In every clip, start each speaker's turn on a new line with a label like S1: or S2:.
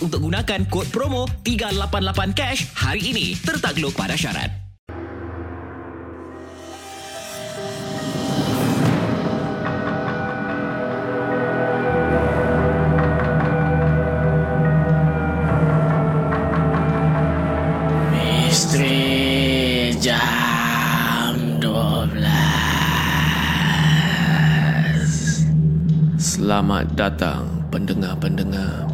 S1: untuk gunakan kod promo 388 cash hari ini. Tertakluk pada syarat.
S2: Misteri jam 12 Selamat datang pendengar-pendengar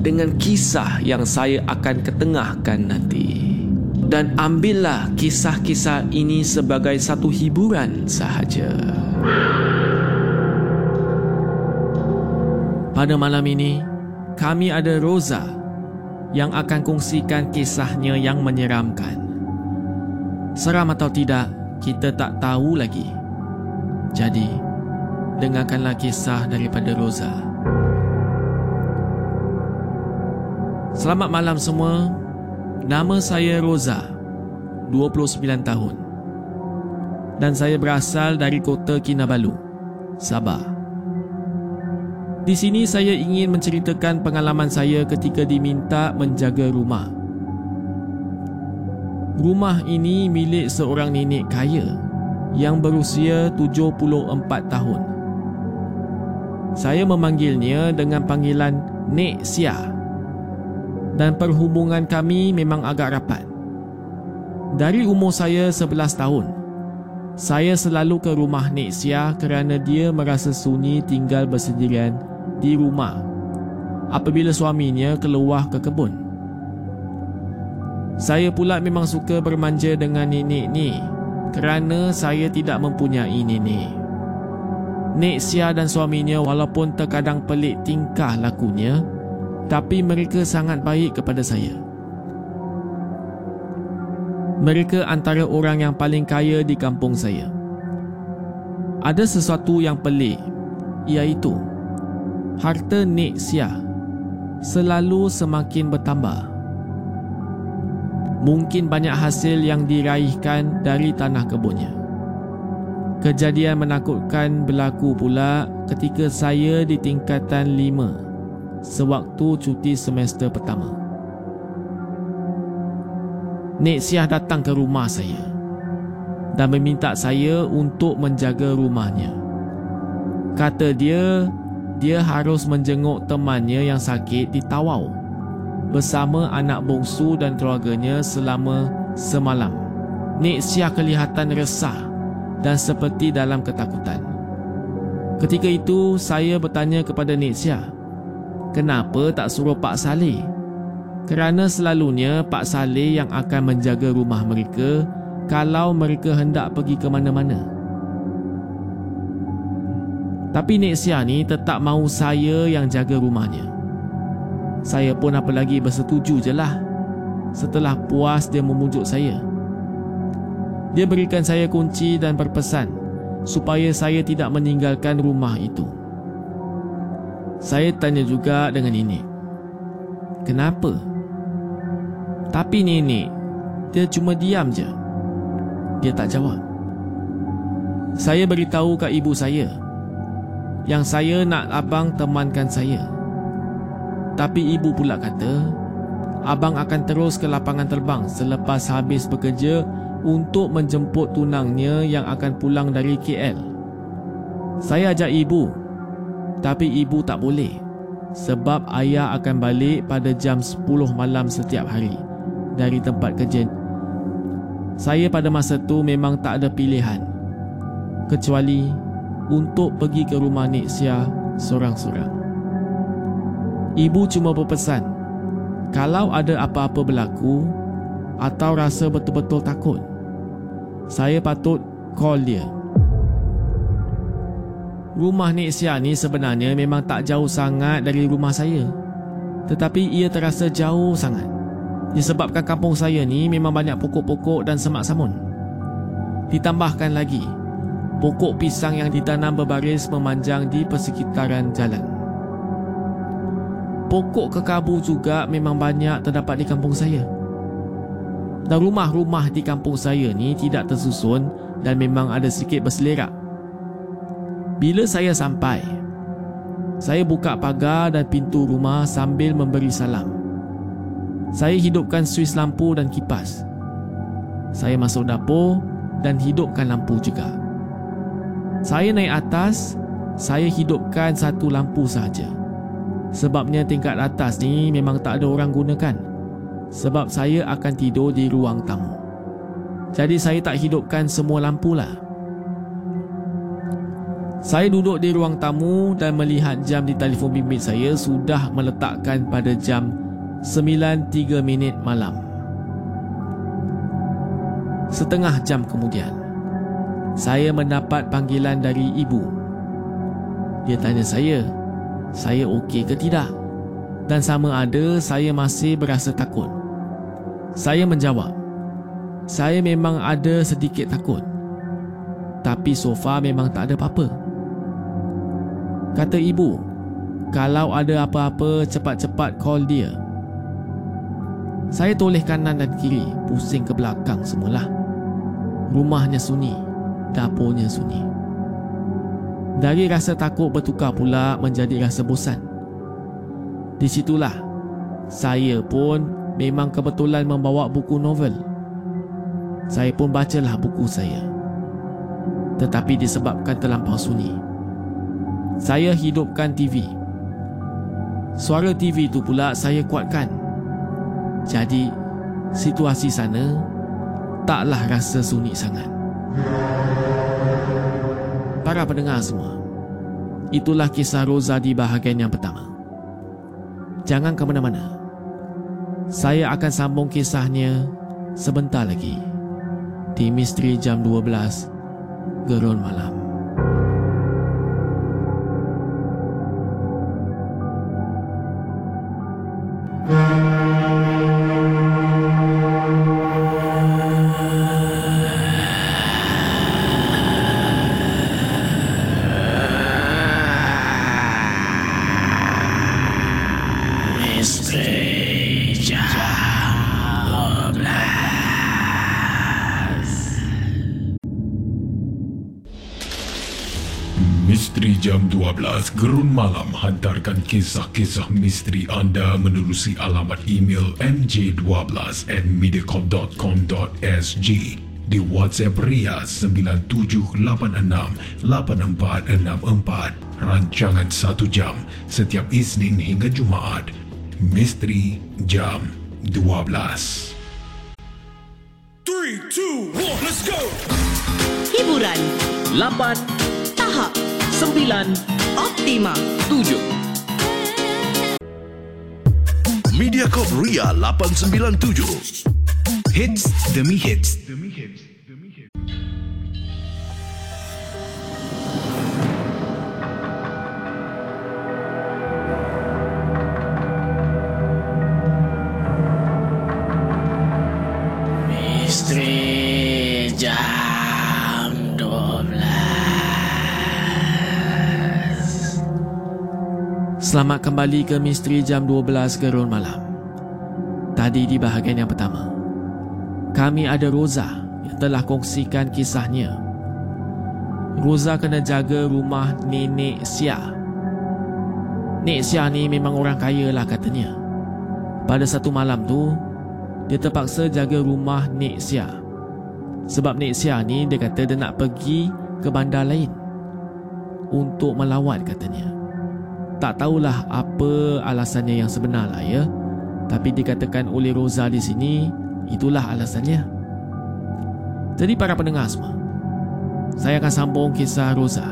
S2: dengan kisah yang saya akan ketengahkan nanti. Dan ambillah kisah-kisah ini sebagai satu hiburan sahaja. Pada malam ini, kami ada Rosa yang akan kongsikan kisahnya yang menyeramkan. Seram atau tidak, kita tak tahu lagi. Jadi, dengarkanlah kisah daripada Rosa. Selamat malam semua. Nama saya Rosa, 29 tahun. Dan saya berasal dari kota Kinabalu, Sabah. Di sini saya ingin menceritakan pengalaman saya ketika diminta menjaga rumah. Rumah ini milik seorang nenek kaya yang berusia 74 tahun. Saya memanggilnya dengan panggilan Nek Sia. Dan perhubungan kami memang agak rapat. Dari umur saya 11 tahun, saya selalu ke rumah Nek Sia kerana dia merasa sunyi tinggal bersendirian di rumah apabila suaminya keluar ke kebun. Saya pula memang suka bermanja dengan nenek ni kerana saya tidak mempunyai nenek. Nek Sia dan suaminya walaupun terkadang pelik tingkah lakunya, tapi mereka sangat baik kepada saya. Mereka antara orang yang paling kaya di kampung saya. Ada sesuatu yang pelik, iaitu harta Nek Sia selalu semakin bertambah. Mungkin banyak hasil yang diraihkan dari tanah kebunnya. Kejadian menakutkan berlaku pula ketika saya di tingkatan lima sewaktu cuti semester pertama. Nek Siah datang ke rumah saya dan meminta saya untuk menjaga rumahnya. Kata dia, dia harus menjenguk temannya yang sakit di Tawau bersama anak bongsu dan keluarganya selama semalam. Nek Siah kelihatan resah dan seperti dalam ketakutan. Ketika itu, saya bertanya kepada Nek Siah, kenapa tak suruh Pak Saleh? Kerana selalunya Pak Saleh yang akan menjaga rumah mereka kalau mereka hendak pergi ke mana-mana. Tapi Nek Sia ni tetap mahu saya yang jaga rumahnya. Saya pun apa lagi bersetuju je lah. Setelah puas dia memujuk saya. Dia berikan saya kunci dan berpesan supaya saya tidak meninggalkan rumah itu. Saya tanya juga dengan nenek. Kenapa? Tapi nenek, dia cuma diam je. Dia tak jawab. Saya beritahu kat ibu saya yang saya nak abang temankan saya. Tapi ibu pula kata, abang akan terus ke lapangan terbang selepas habis bekerja untuk menjemput tunangnya yang akan pulang dari KL. Saya ajak ibu, tapi ibu tak boleh sebab ayah akan balik pada jam 10 malam setiap hari dari tempat kerja. Saya pada masa tu memang tak ada pilihan kecuali untuk pergi ke rumah Nek Sia sorang-sorang. Ibu cuma berpesan, kalau ada apa-apa berlaku atau rasa betul-betul takut, saya patut call dia. Rumah Nek Sia ni sebenarnya memang tak jauh sangat dari rumah saya. Tetapi ia terasa jauh sangat. Disebabkan kampung saya ni memang banyak pokok-pokok dan semak samun. Ditambahkan lagi, pokok pisang yang ditanam berbaris memanjang di persekitaran jalan. Pokok kekabu juga memang banyak terdapat di kampung saya. Dan rumah-rumah di kampung saya ni tidak tersusun dan memang ada sedikit berselerak. Bila saya sampai, saya buka pagar dan pintu rumah sambil memberi salam. Saya hidupkan suis lampu dan kipas. Saya masuk dapur dan hidupkan lampu juga. Saya naik atas, saya hidupkan satu lampu saja. Sebabnya tingkat atas ni memang tak ada orang gunakan. Sebab saya akan tidur di ruang tamu. Jadi saya tak hidupkan semua lampu lah. Saya duduk di ruang tamu dan melihat jam di telefon bimbit saya sudah meletakkan pada jam 9.3 minit malam. Setengah jam kemudian, saya mendapat panggilan dari ibu. Dia tanya saya, saya okey ke tidak dan sama ada saya masih berasa takut. Saya menjawab, saya memang ada sedikit takut. Tapi so far memang tak ada apa-apa. Kata ibu, kalau ada apa-apa cepat-cepat call dia. Saya toleh kanan dan kiri, pusing ke belakang semualah. Rumahnya sunyi, dapurnya sunyi. Dari rasa takut bertukar pula menjadi rasa bosan. Di situlah saya pun memang kebetulan membawa buku novel. Saya pun bacalah buku saya. Tetapi disebabkan terlampau sunyi. Saya hidupkan TV. Suara TV itu pula saya kuatkan. Jadi situasi sana taklah rasa sunyi sangat para pendengar semua. Itulah kisah Rosa di bahagian yang pertama. Jangan ke mana-mana. Saya akan sambung kisahnya sebentar lagi di Misteri Jam 12 Gerun Malam.
S3: Malam hantarkan kisah-kisah misteri anda menerusi alamat email mj12 at mediacorp.com.sg di WhatsApp Ria 97868464 rancangan 1 jam setiap Isnin hingga Jumaat. Misteri Jam 12
S4: Hiburan.
S1: Lapan,
S4: Tahap.
S1: Sembilan,
S4: Optima
S1: tujuh.
S5: Mediacorp Ria 897.
S1: Hits demi hits.
S2: Misteri Selamat kembali ke Misteri Jam 12 Gerun Malam Tadi di bahagian yang pertama kami ada Roza yang telah kongsikan kisahnya. Roza kena jaga rumah nenek Sia. Nek Sia ni memang orang kaya lah katanya. Pada satu malam tu, dia terpaksa jaga rumah Nek Sia. Sebab Nek Sia ni dia kata dia nak pergi ke bandar lain untuk melawat katanya. Tak tahulah apa alasannya yang sebenar lah ya. Tapi dikatakan oleh Roza di sini, itulah alasannya. Jadi para pendengar semua, saya akan sambung kisah Roza.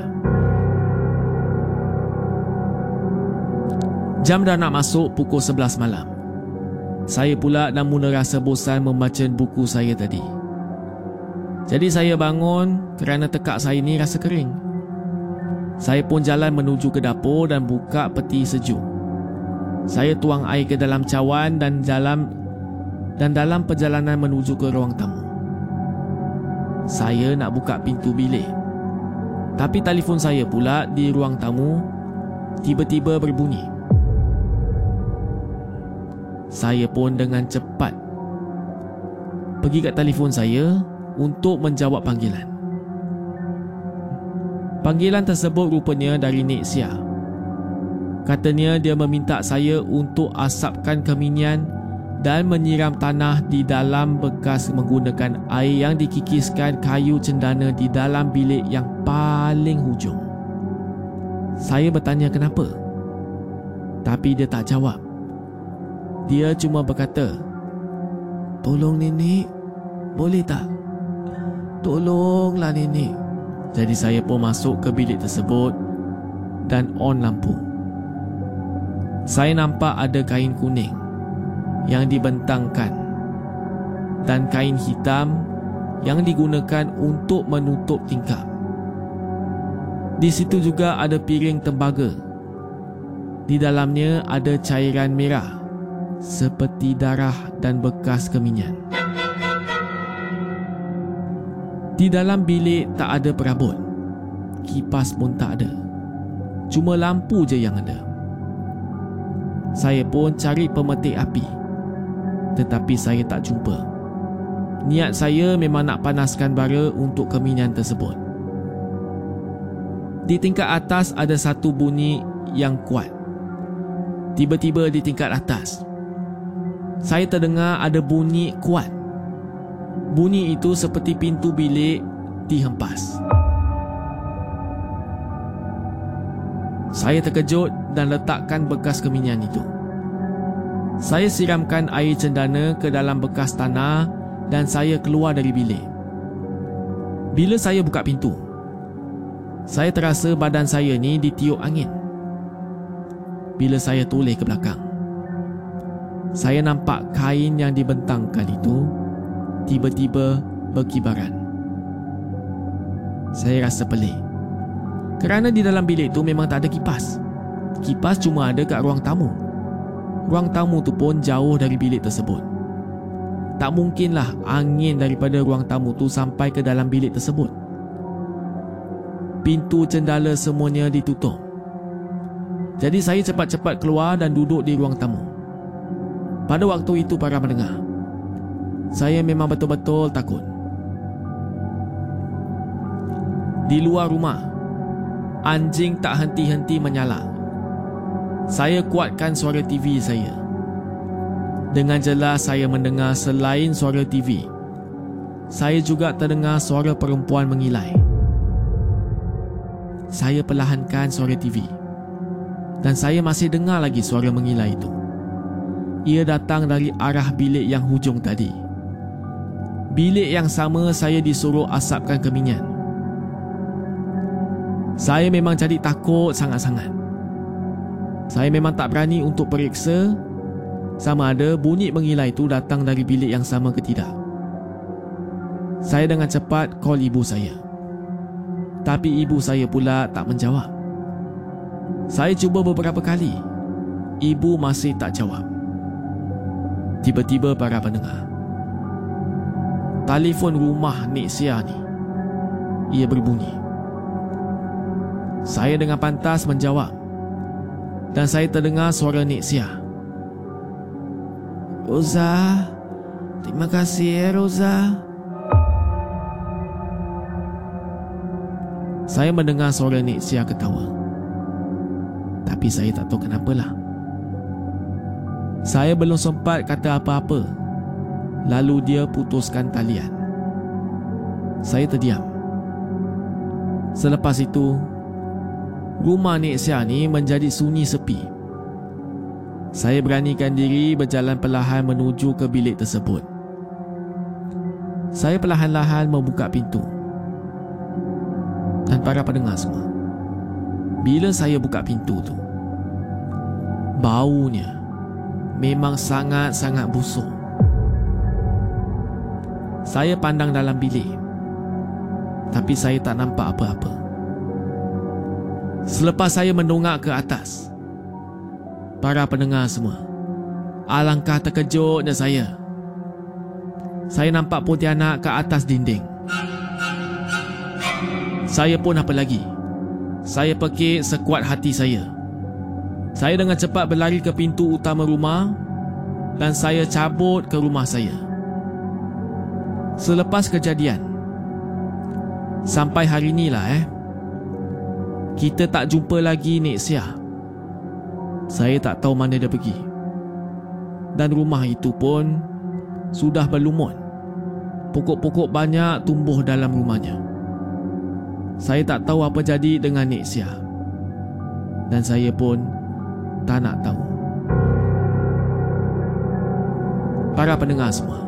S2: Jam dah nak masuk pukul 11 malam. Saya pula dah mula rasa bosan membaca buku saya tadi. Jadi saya bangun kerana tekak saya ni rasa kering. Saya pun jalan menuju ke dapur dan buka peti sejuk. Saya tuang air ke dalam cawan dan dalam dan dalam perjalanan menuju ke ruang tamu. Saya nak buka pintu bilik. Tapi telefon saya pula di ruang tamu tiba-tiba berbunyi. Saya pun dengan cepat pergi kat telefon saya untuk menjawab panggilan. Panggilan tersebut rupanya dari Nek Sia. Katanya dia meminta saya untuk asapkan keminian dan menyiram tanah di dalam bekas menggunakan air yang dikikiskan kayu cendana di dalam bilik yang paling hujung. Saya bertanya kenapa. Tapi dia tak jawab. Dia cuma berkata, Tolong nenek, boleh tak? Tolonglah nenek. Jadi saya pun masuk ke bilik tersebut dan on lampu saya nampak ada kain kuning yang dibentangkan dan kain hitam yang digunakan untuk menutup tingkap. Di situ juga ada piring tembaga. Di dalamnya ada cairan merah seperti darah dan bekas keminyan. Di dalam bilik tak ada perabot. Kipas pun tak ada. Cuma lampu je yang ada. Saya pun cari pemetik api Tetapi saya tak jumpa Niat saya memang nak panaskan bara untuk keminyan tersebut Di tingkat atas ada satu bunyi yang kuat Tiba-tiba di tingkat atas Saya terdengar ada bunyi kuat Bunyi itu seperti pintu bilik dihempas Saya terkejut dan letakkan bekas keminyan itu. Saya siramkan air cendana ke dalam bekas tanah dan saya keluar dari bilik. Bila saya buka pintu, saya terasa badan saya ni ditiup angin. Bila saya toleh ke belakang, saya nampak kain yang dibentangkan itu tiba-tiba berkibaran. Saya rasa pelik. Kerana di dalam bilik tu memang tak ada kipas. Kipas cuma ada kat ruang tamu. Ruang tamu tu pun jauh dari bilik tersebut. Tak mungkinlah angin daripada ruang tamu tu sampai ke dalam bilik tersebut. Pintu cendala semuanya ditutup. Jadi saya cepat-cepat keluar dan duduk di ruang tamu. Pada waktu itu para mendengar, saya memang betul-betul takut. Di luar rumah, anjing tak henti-henti menyala. Saya kuatkan suara TV saya. Dengan jelas saya mendengar selain suara TV, saya juga terdengar suara perempuan mengilai. Saya perlahankan suara TV dan saya masih dengar lagi suara mengilai itu. Ia datang dari arah bilik yang hujung tadi. Bilik yang sama saya disuruh asapkan keminyan. Saya memang jadi takut sangat-sangat. Saya memang tak berani untuk periksa sama ada bunyi mengilai itu datang dari bilik yang sama ke tidak. Saya dengan cepat call ibu saya. Tapi ibu saya pula tak menjawab. Saya cuba beberapa kali. Ibu masih tak jawab. Tiba-tiba para pendengar. Telefon rumah Nek Sia ni. Ia berbunyi. Saya dengan pantas menjawab dan saya terdengar suara Nik Sia. Roza, Terima kasih ya Rosa. Saya mendengar suara Nik Sia ketawa. Tapi saya tak tahu kenapalah. Saya belum sempat kata apa-apa. Lalu dia putuskan talian. Saya terdiam. Selepas itu, rumah Nik Sia ni menjadi sunyi sepi. Saya beranikan diri berjalan perlahan menuju ke bilik tersebut. Saya perlahan-lahan membuka pintu. Dan para pendengar semua, bila saya buka pintu tu, baunya memang sangat-sangat busuk. Saya pandang dalam bilik. Tapi saya tak nampak apa-apa. Selepas saya mendongak ke atas, para pendengar semua, alangkah terkejutnya saya. Saya nampak Pontianak ke atas dinding. Saya pun apa lagi? Saya pekik sekuat hati saya. Saya dengan cepat berlari ke pintu utama rumah dan saya cabut ke rumah saya. Selepas kejadian, sampai hari inilah eh, kita tak jumpa lagi Nek Sia. Saya tak tahu mana dia pergi. Dan rumah itu pun sudah berlumut. Pokok-pokok banyak tumbuh dalam rumahnya. Saya tak tahu apa jadi dengan Nek Sia. Dan saya pun tak nak tahu. Para pendengar semua,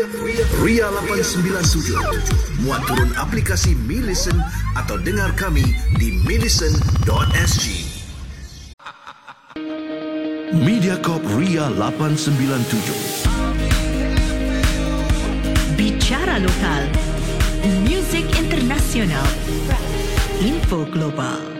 S5: Ria, Ria, Ria 897. Muat turun aplikasi Mi Listen atau dengar kami di millicent.sg. Mediacorp Ria 897.
S4: Bicara lokal, muzik internasional, info global.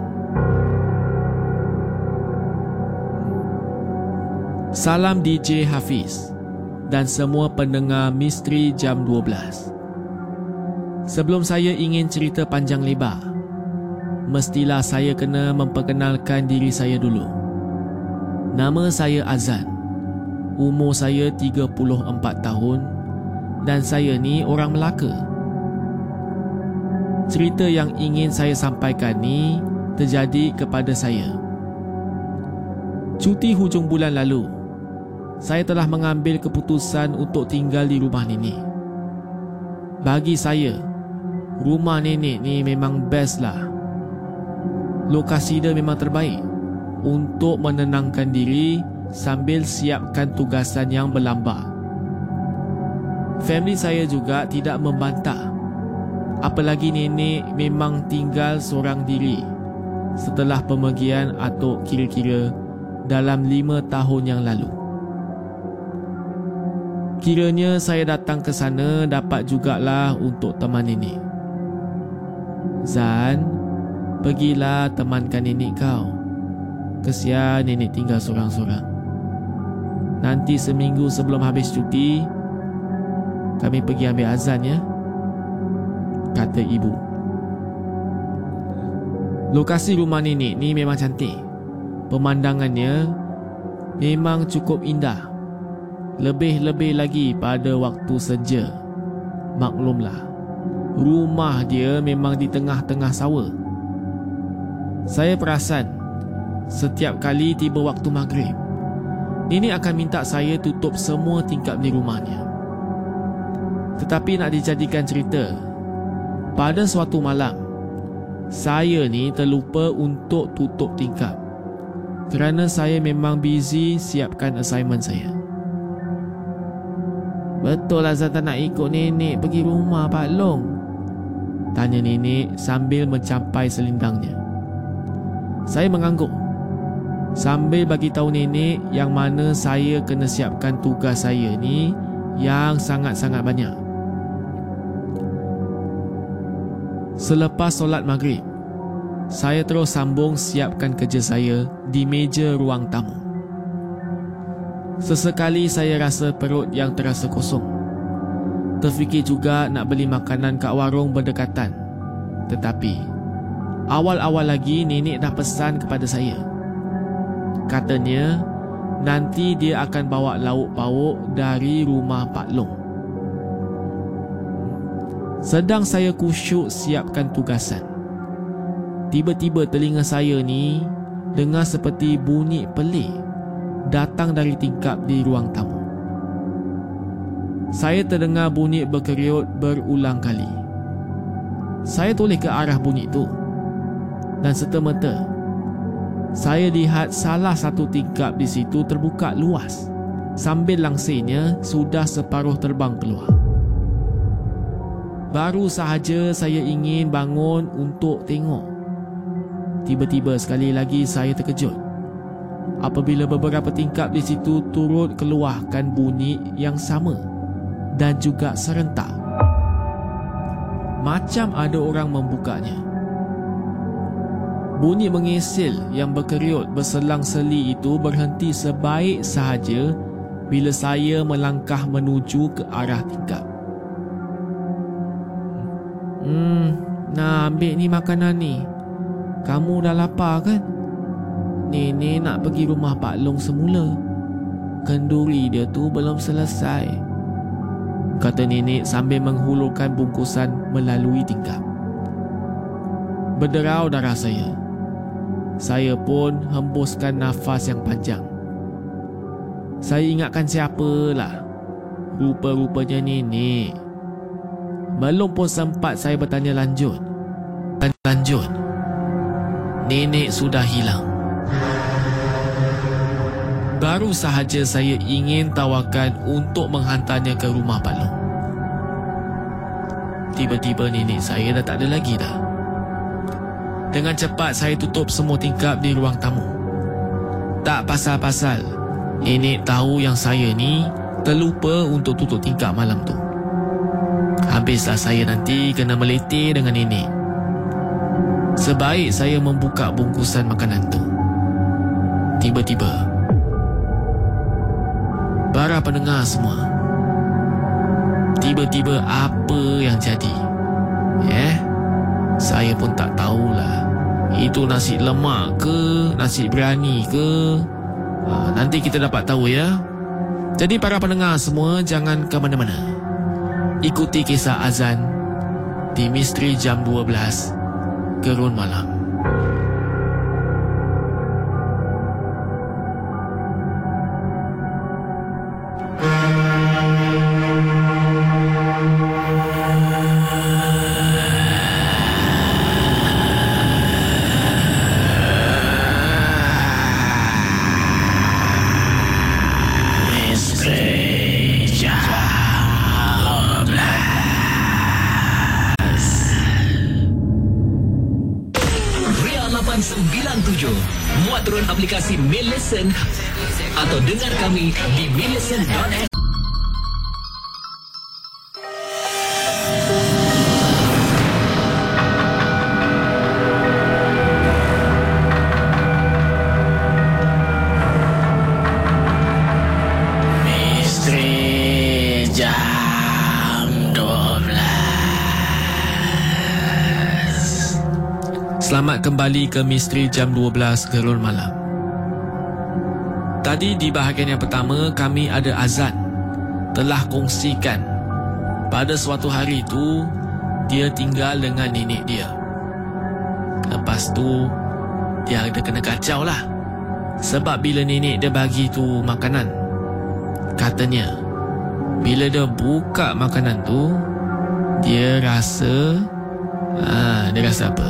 S2: Salam DJ Hafiz dan semua pendengar Misteri Jam 12. Sebelum saya ingin cerita panjang lebar, mestilah saya kena memperkenalkan diri saya dulu. Nama saya Azan. Umur saya 34 tahun dan saya ni orang Melaka. Cerita yang ingin saya sampaikan ni terjadi kepada saya. Cuti hujung bulan lalu, saya telah mengambil keputusan untuk tinggal di rumah nenek. Bagi saya, rumah nenek ni memang best lah. Lokasi dia memang terbaik untuk menenangkan diri sambil siapkan tugasan yang berlambat. Family saya juga tidak membantah. Apalagi nenek memang tinggal seorang diri setelah pemergian atau kira-kira dalam lima tahun yang lalu. Kiranya saya datang ke sana dapat jugalah untuk teman nenek. Zan, pergilah temankan nenek kau. Kesian nenek tinggal seorang-seorang. Nanti seminggu sebelum habis cuti, kami pergi ambil azan ya Kata ibu Lokasi rumah nenek ni memang cantik Pemandangannya Memang cukup indah Lebih-lebih lagi pada waktu senja Maklumlah Rumah dia memang di tengah-tengah sawah. Saya perasan Setiap kali tiba waktu maghrib Nenek akan minta saya tutup semua tingkap di rumahnya. Tetapi nak dijadikan cerita Pada suatu malam Saya ni terlupa untuk tutup tingkap Kerana saya memang busy siapkan assignment saya Betul lah Zatan nak ikut nenek pergi rumah Pak Long Tanya nenek sambil mencampai selindangnya Saya mengangguk Sambil bagi tahu nenek yang mana saya kena siapkan tugas saya ni yang sangat-sangat banyak. Selepas solat maghrib, saya terus sambung siapkan kerja saya di meja ruang tamu. Sesekali saya rasa perut yang terasa kosong. Terfikir juga nak beli makanan kat warung berdekatan. Tetapi, awal-awal lagi nenek dah pesan kepada saya. Katanya, nanti dia akan bawa lauk pauk dari rumah Pak Long. Sedang saya kusyuk siapkan tugasan. Tiba-tiba telinga saya ni dengar seperti bunyi pelik datang dari tingkap di ruang tamu. Saya terdengar bunyi berkeriut berulang kali. Saya toleh ke arah bunyi itu. Dan serta-merta, saya lihat salah satu tingkap di situ terbuka luas sambil langsirnya sudah separuh terbang keluar. Baru sahaja saya ingin bangun untuk tengok. Tiba-tiba sekali lagi saya terkejut. Apabila beberapa tingkap di situ turut keluarkan bunyi yang sama dan juga serentak. Macam ada orang membukanya. Bunyi mengesil yang berkeriut berselang-seli itu berhenti sebaik sahaja bila saya melangkah menuju ke arah tingkap. Hmm, nak ambil ni makanan ni. Kamu dah lapar kan? Nenek nak pergi rumah Pak Long semula. Kenduri dia tu belum selesai. Kata nenek sambil menghulurkan bungkusan melalui tingkap. Berderau darah saya. Saya pun hembuskan nafas yang panjang. Saya ingatkan siapalah. Rupa-rupanya nenek. Belum pun sempat saya bertanya lanjut. Dan lanjut. Nenek sudah hilang. Baru sahaja saya ingin tawarkan untuk menghantarnya ke rumah Pak Long. Tiba-tiba nenek saya dah tak ada lagi dah. Dengan cepat saya tutup semua tingkap di ruang tamu. Tak pasal-pasal. Nenek tahu yang saya ni terlupa untuk tutup tingkap malam tu. Habislah saya nanti kena meletih dengan nenek. Sebaik saya membuka bungkusan makanan tu. Tiba-tiba. Para pendengar semua. Tiba-tiba apa yang jadi? Eh? Saya pun tak tahulah Itu nasi lemak ke Nasi berani ke ha, Nanti kita dapat tahu ya Jadi para pendengar semua Jangan ke mana-mana Ikuti kisah Azan Di Misteri Jam 12 Gerun Malam
S1: aplikasi Millicent atau dengar kami di millicent.com. Selamat kembali ke Misteri Jam 12 Gerun Malam. Tadi di bahagian yang pertama kami ada azan telah kongsikan pada suatu hari itu dia tinggal dengan nenek dia. Lepas tu dia ada kena kacau lah. Sebab bila nenek dia bagi tu makanan katanya bila dia buka makanan tu dia rasa ah dia rasa apa?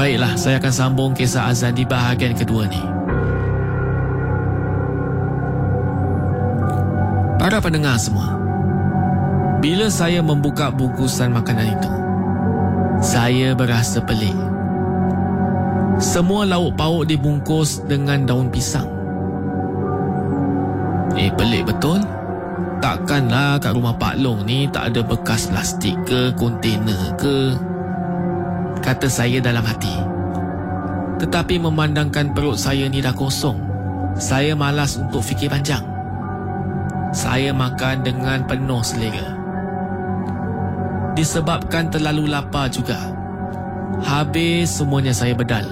S1: Baiklah, saya akan sambung kisah azan di bahagian kedua ni. Para pendengar semua, bila saya membuka bungkusan makanan itu, saya berasa pelik. Semua lauk pauk dibungkus dengan daun pisang. Eh, pelik betul? Takkanlah kat rumah Pak Long ni tak ada bekas plastik ke, kontainer ke? Kata saya dalam hati. Tetapi memandangkan perut saya ni dah kosong, saya malas untuk fikir panjang saya makan dengan penuh selera. Disebabkan terlalu lapar juga. Habis semuanya saya bedal.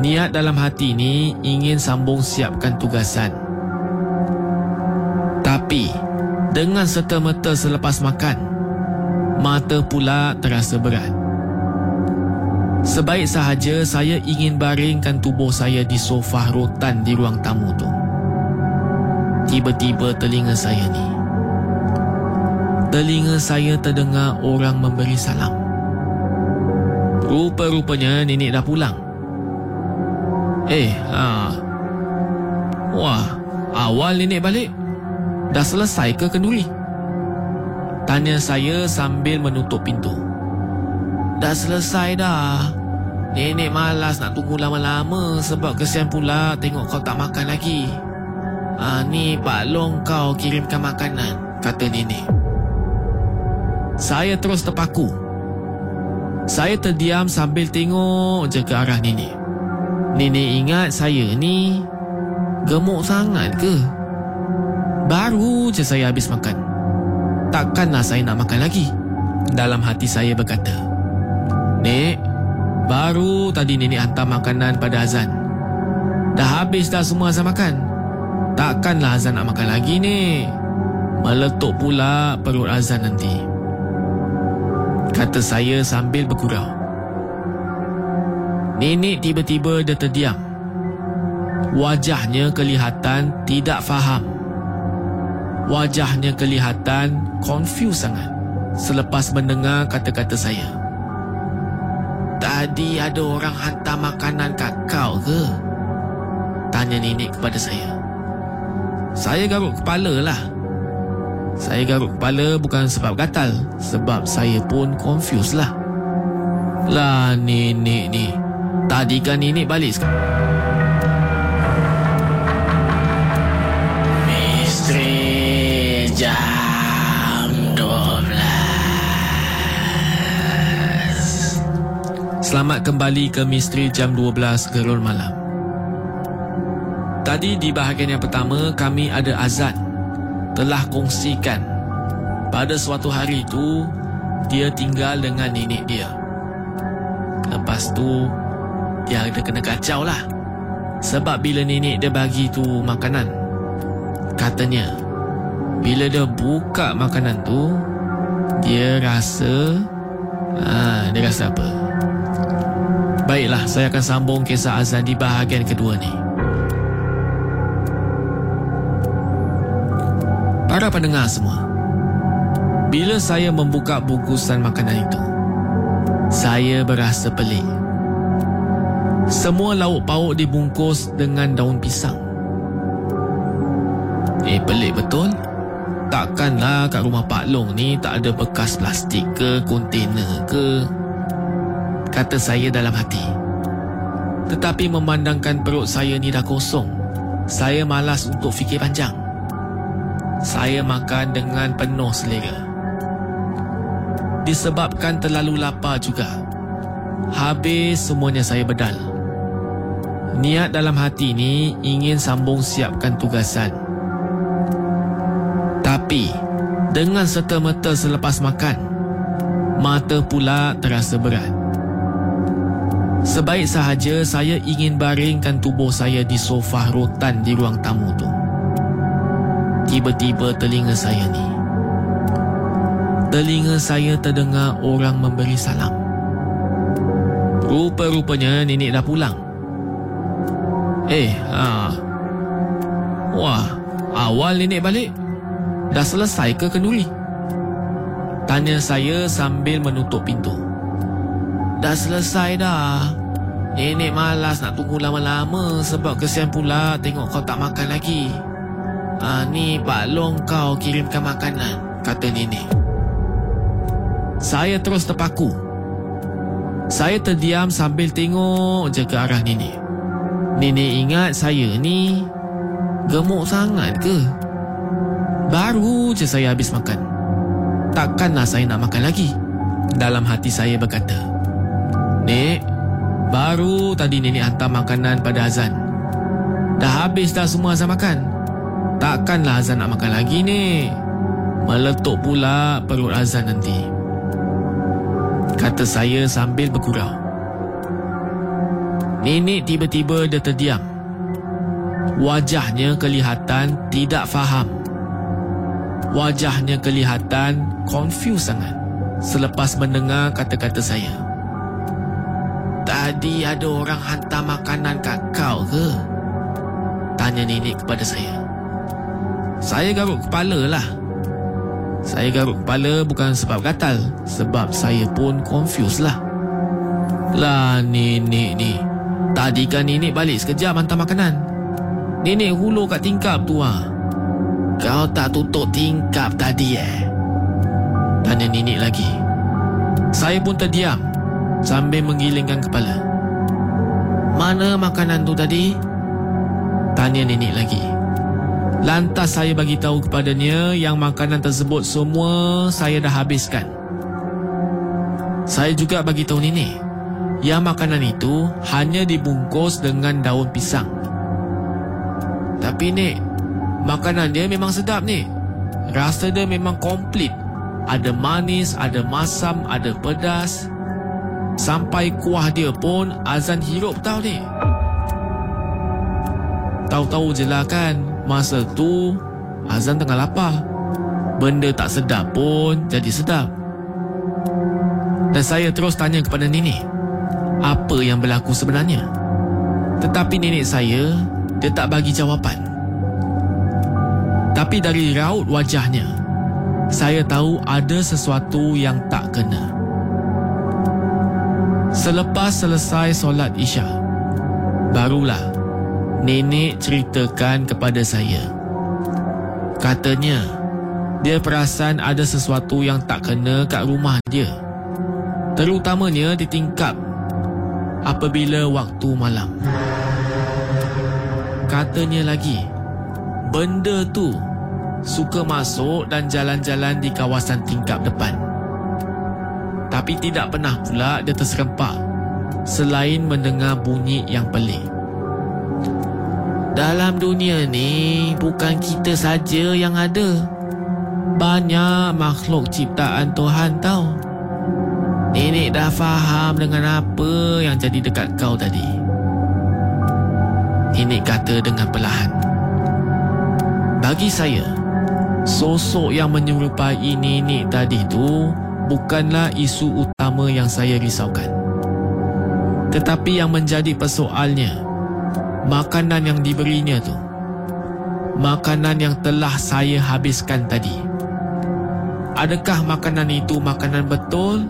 S1: Niat dalam hati ni ingin sambung siapkan tugasan. Tapi, dengan serta-merta selepas makan, mata pula terasa berat. Sebaik sahaja saya ingin baringkan tubuh saya di sofa rotan di ruang tamu tu tiba-tiba telinga saya ni. Telinga saya terdengar orang memberi salam. Rupa-rupanya nenek dah pulang. Eh, ha. Wah, awal nenek balik. Dah selesai ke kenduri?
S2: Tanya saya sambil menutup pintu. Dah selesai dah. Nenek malas nak tunggu lama-lama sebab kesian pula tengok kau tak makan lagi. Ah ni Pak Long kau kirimkan makanan, kata nenek. Saya terus terpaku. Saya terdiam sambil tengok je ke arah nenek. Nenek ingat saya ni gemuk sangat ke? Baru je saya habis makan. Takkanlah saya nak makan lagi. Dalam hati saya berkata, Nek, baru tadi nenek hantar makanan pada Azan. Dah habis dah semua Azan makan. Takkanlah Azan nak makan lagi ni. Meletup pula perut Azan nanti. Kata saya sambil bergurau. Nenek tiba-tiba dia terdiam. Wajahnya kelihatan tidak faham. Wajahnya kelihatan confused sangat selepas mendengar kata-kata saya. Tadi ada orang hantar makanan kat kau ke? Tanya nenek kepada saya. Saya garuk kepala lah. Saya garuk kepala bukan sebab gatal, sebab saya pun confused lah. Lah nenek ni, tadi kan nenek balik sekarang. Misteri jam 12 Selamat kembali ke Misteri jam 12 Gerul Malam Tadi di bahagian yang pertama kami ada Azad Telah kongsikan. Pada suatu hari itu Dia tinggal dengan nenek dia. Lepas tu Dia ada kena kacau lah. Sebab bila nenek dia bagi tu makanan Katanya Bila dia buka makanan tu Dia rasa ah, Dia rasa apa? Baiklah saya akan sambung kisah Azan di bahagian kedua ni Para pendengar semua Bila saya membuka bungkusan makanan itu Saya berasa pelik. Semua lauk pauk dibungkus dengan daun pisang. Eh pelik betul. Takkanlah kat rumah Pak Long ni tak ada bekas plastik ke kontainer ke Kata saya dalam hati. Tetapi memandangkan perut saya ni dah kosong Saya malas untuk fikir panjang Saya makan dengan penuh selera Disebabkan terlalu lapar juga Habis semuanya saya bedal Niat dalam hati ni ingin sambung siapkan tugasan tapi dengan serta-merta selepas makan, mata pula terasa berat. Sebaik sahaja saya ingin baringkan tubuh saya di sofa rotan di ruang tamu tu. Tiba-tiba telinga saya ni. Telinga saya terdengar orang memberi salam. Rupa-rupanya nenek dah pulang. Eh, ha. Wah, awal nenek balik. Dah selesai ke kenduri? Tanya saya sambil menutup pintu. Dah selesai dah. Nenek malas nak tunggu lama-lama sebab kesian pula tengok kau tak makan lagi. Ah ni Pak Long kau kirimkan makanan, kata nenek. Saya terus terpaku. Saya terdiam sambil tengok je ke arah nenek. Nenek ingat saya ni gemuk sangat ke? Baru je saya habis makan. Takkanlah saya nak makan lagi. Dalam hati saya berkata, Nek, baru tadi nenek hantar makanan pada Azan. Dah habis dah semua Azan makan. Takkanlah Azan nak makan lagi ni. Meletup pula perut Azan nanti. Kata saya sambil bergurau. Nenek tiba-tiba dia terdiam. Wajahnya kelihatan tidak faham. Wajahnya kelihatan confused sangat selepas mendengar kata-kata saya. Tadi ada orang hantar makanan kat kau ke? Tanya nenek kepada saya. Saya garuk kepala lah. Saya garuk kepala bukan sebab gatal, sebab saya pun confused lah. Lah nenek ni. Tadi kan nenek balik sekejap hantar makanan. Nenek hulur kat tingkap tu ah. Kau tak tutup tingkap tadi eh? Tanya nenek lagi. Saya pun terdiam sambil menggilingkan kepala. Mana makanan tu tadi? Tanya nenek lagi. Lantas saya bagi tahu kepadanya yang makanan tersebut semua saya dah habiskan. Saya juga bagi tahu nenek yang makanan itu hanya dibungkus dengan daun pisang. Tapi nek, makanan dia memang sedap nek. Rasa dia memang komplit. Ada manis, ada masam, ada pedas. Sampai kuah dia pun azan hirup tau nek. Tahu-tahu je lah kan Masa tu Azan tengah lapar. Benda tak sedap pun Jadi sedap. Dan saya terus tanya kepada nenek Apa yang berlaku sebenarnya? Tetapi nenek saya Dia tak bagi jawapan. Tapi dari raut wajahnya Saya tahu ada sesuatu yang tak kena. Selepas selesai solat isyak Barulah nenek ceritakan kepada saya. Katanya, dia perasan ada sesuatu yang tak kena kat rumah dia. Terutamanya di tingkap apabila waktu malam. Katanya lagi, benda tu suka masuk dan jalan-jalan di kawasan tingkap depan. Tapi tidak pernah pula dia terserempak selain mendengar bunyi yang pelik. Dalam dunia ni bukan kita saja yang ada. Banyak makhluk ciptaan Tuhan tahu. Nenek dah faham dengan apa yang jadi dekat kau tadi. Nenek kata dengan perlahan. Bagi saya, sosok yang menyerupai nenek tadi tu bukanlah isu utama yang saya risaukan. Tetapi yang menjadi persoalnya, makanan yang diberinya tu. Makanan yang telah saya habiskan tadi. Adakah makanan itu makanan betul?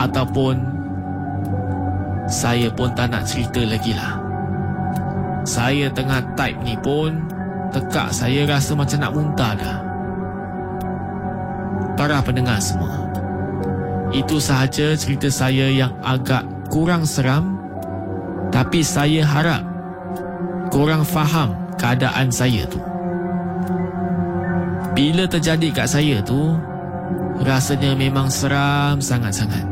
S2: Ataupun saya pun tak nak cerita lagi lah. Saya tengah type ni pun tekak saya rasa macam nak muntah dah. Para pendengar semua itu sahaja cerita saya yang agak kurang seram. Tapi saya harap korang faham keadaan saya tu. Bila terjadi kat saya tu, rasanya memang seram sangat-sangat.